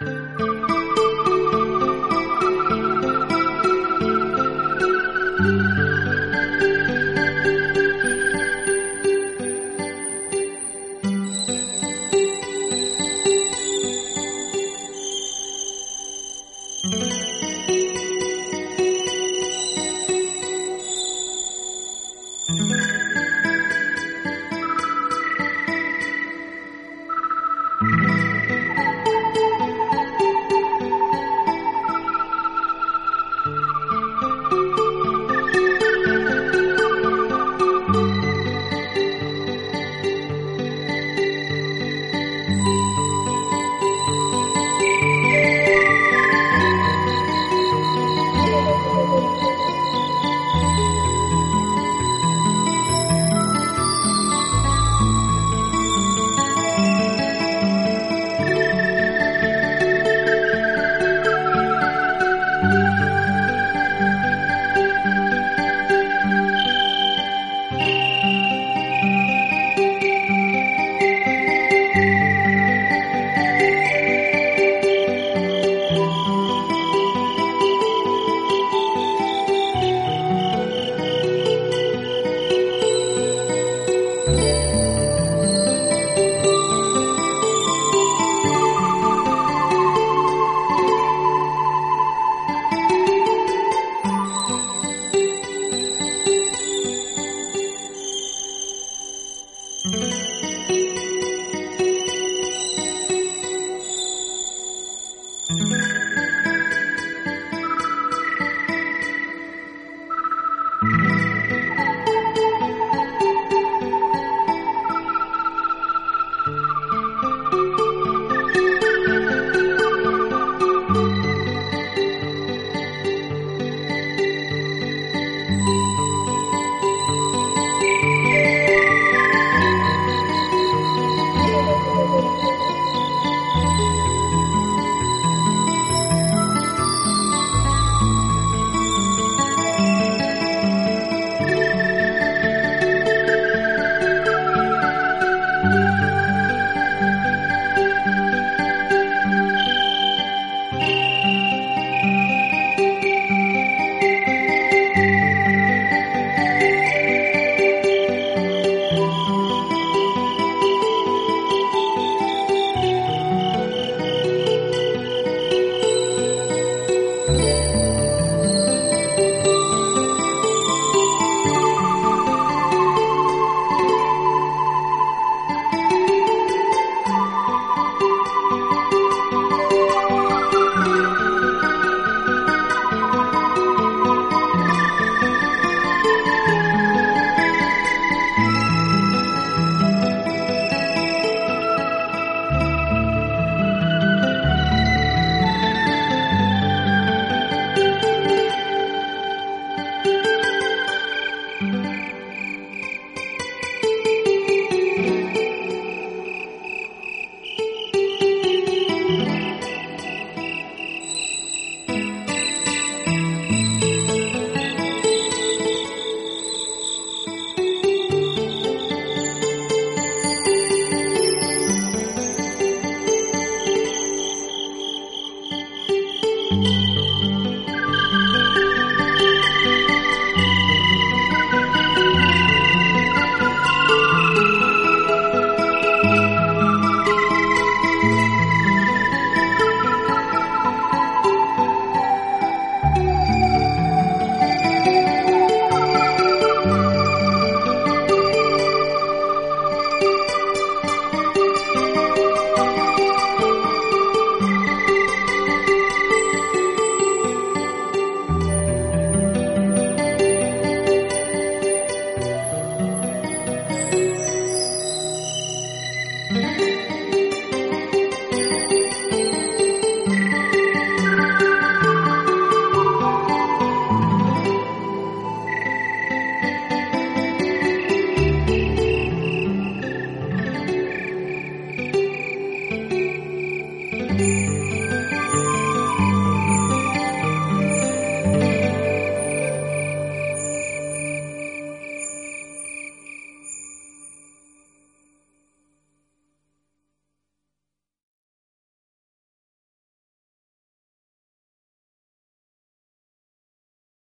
うん。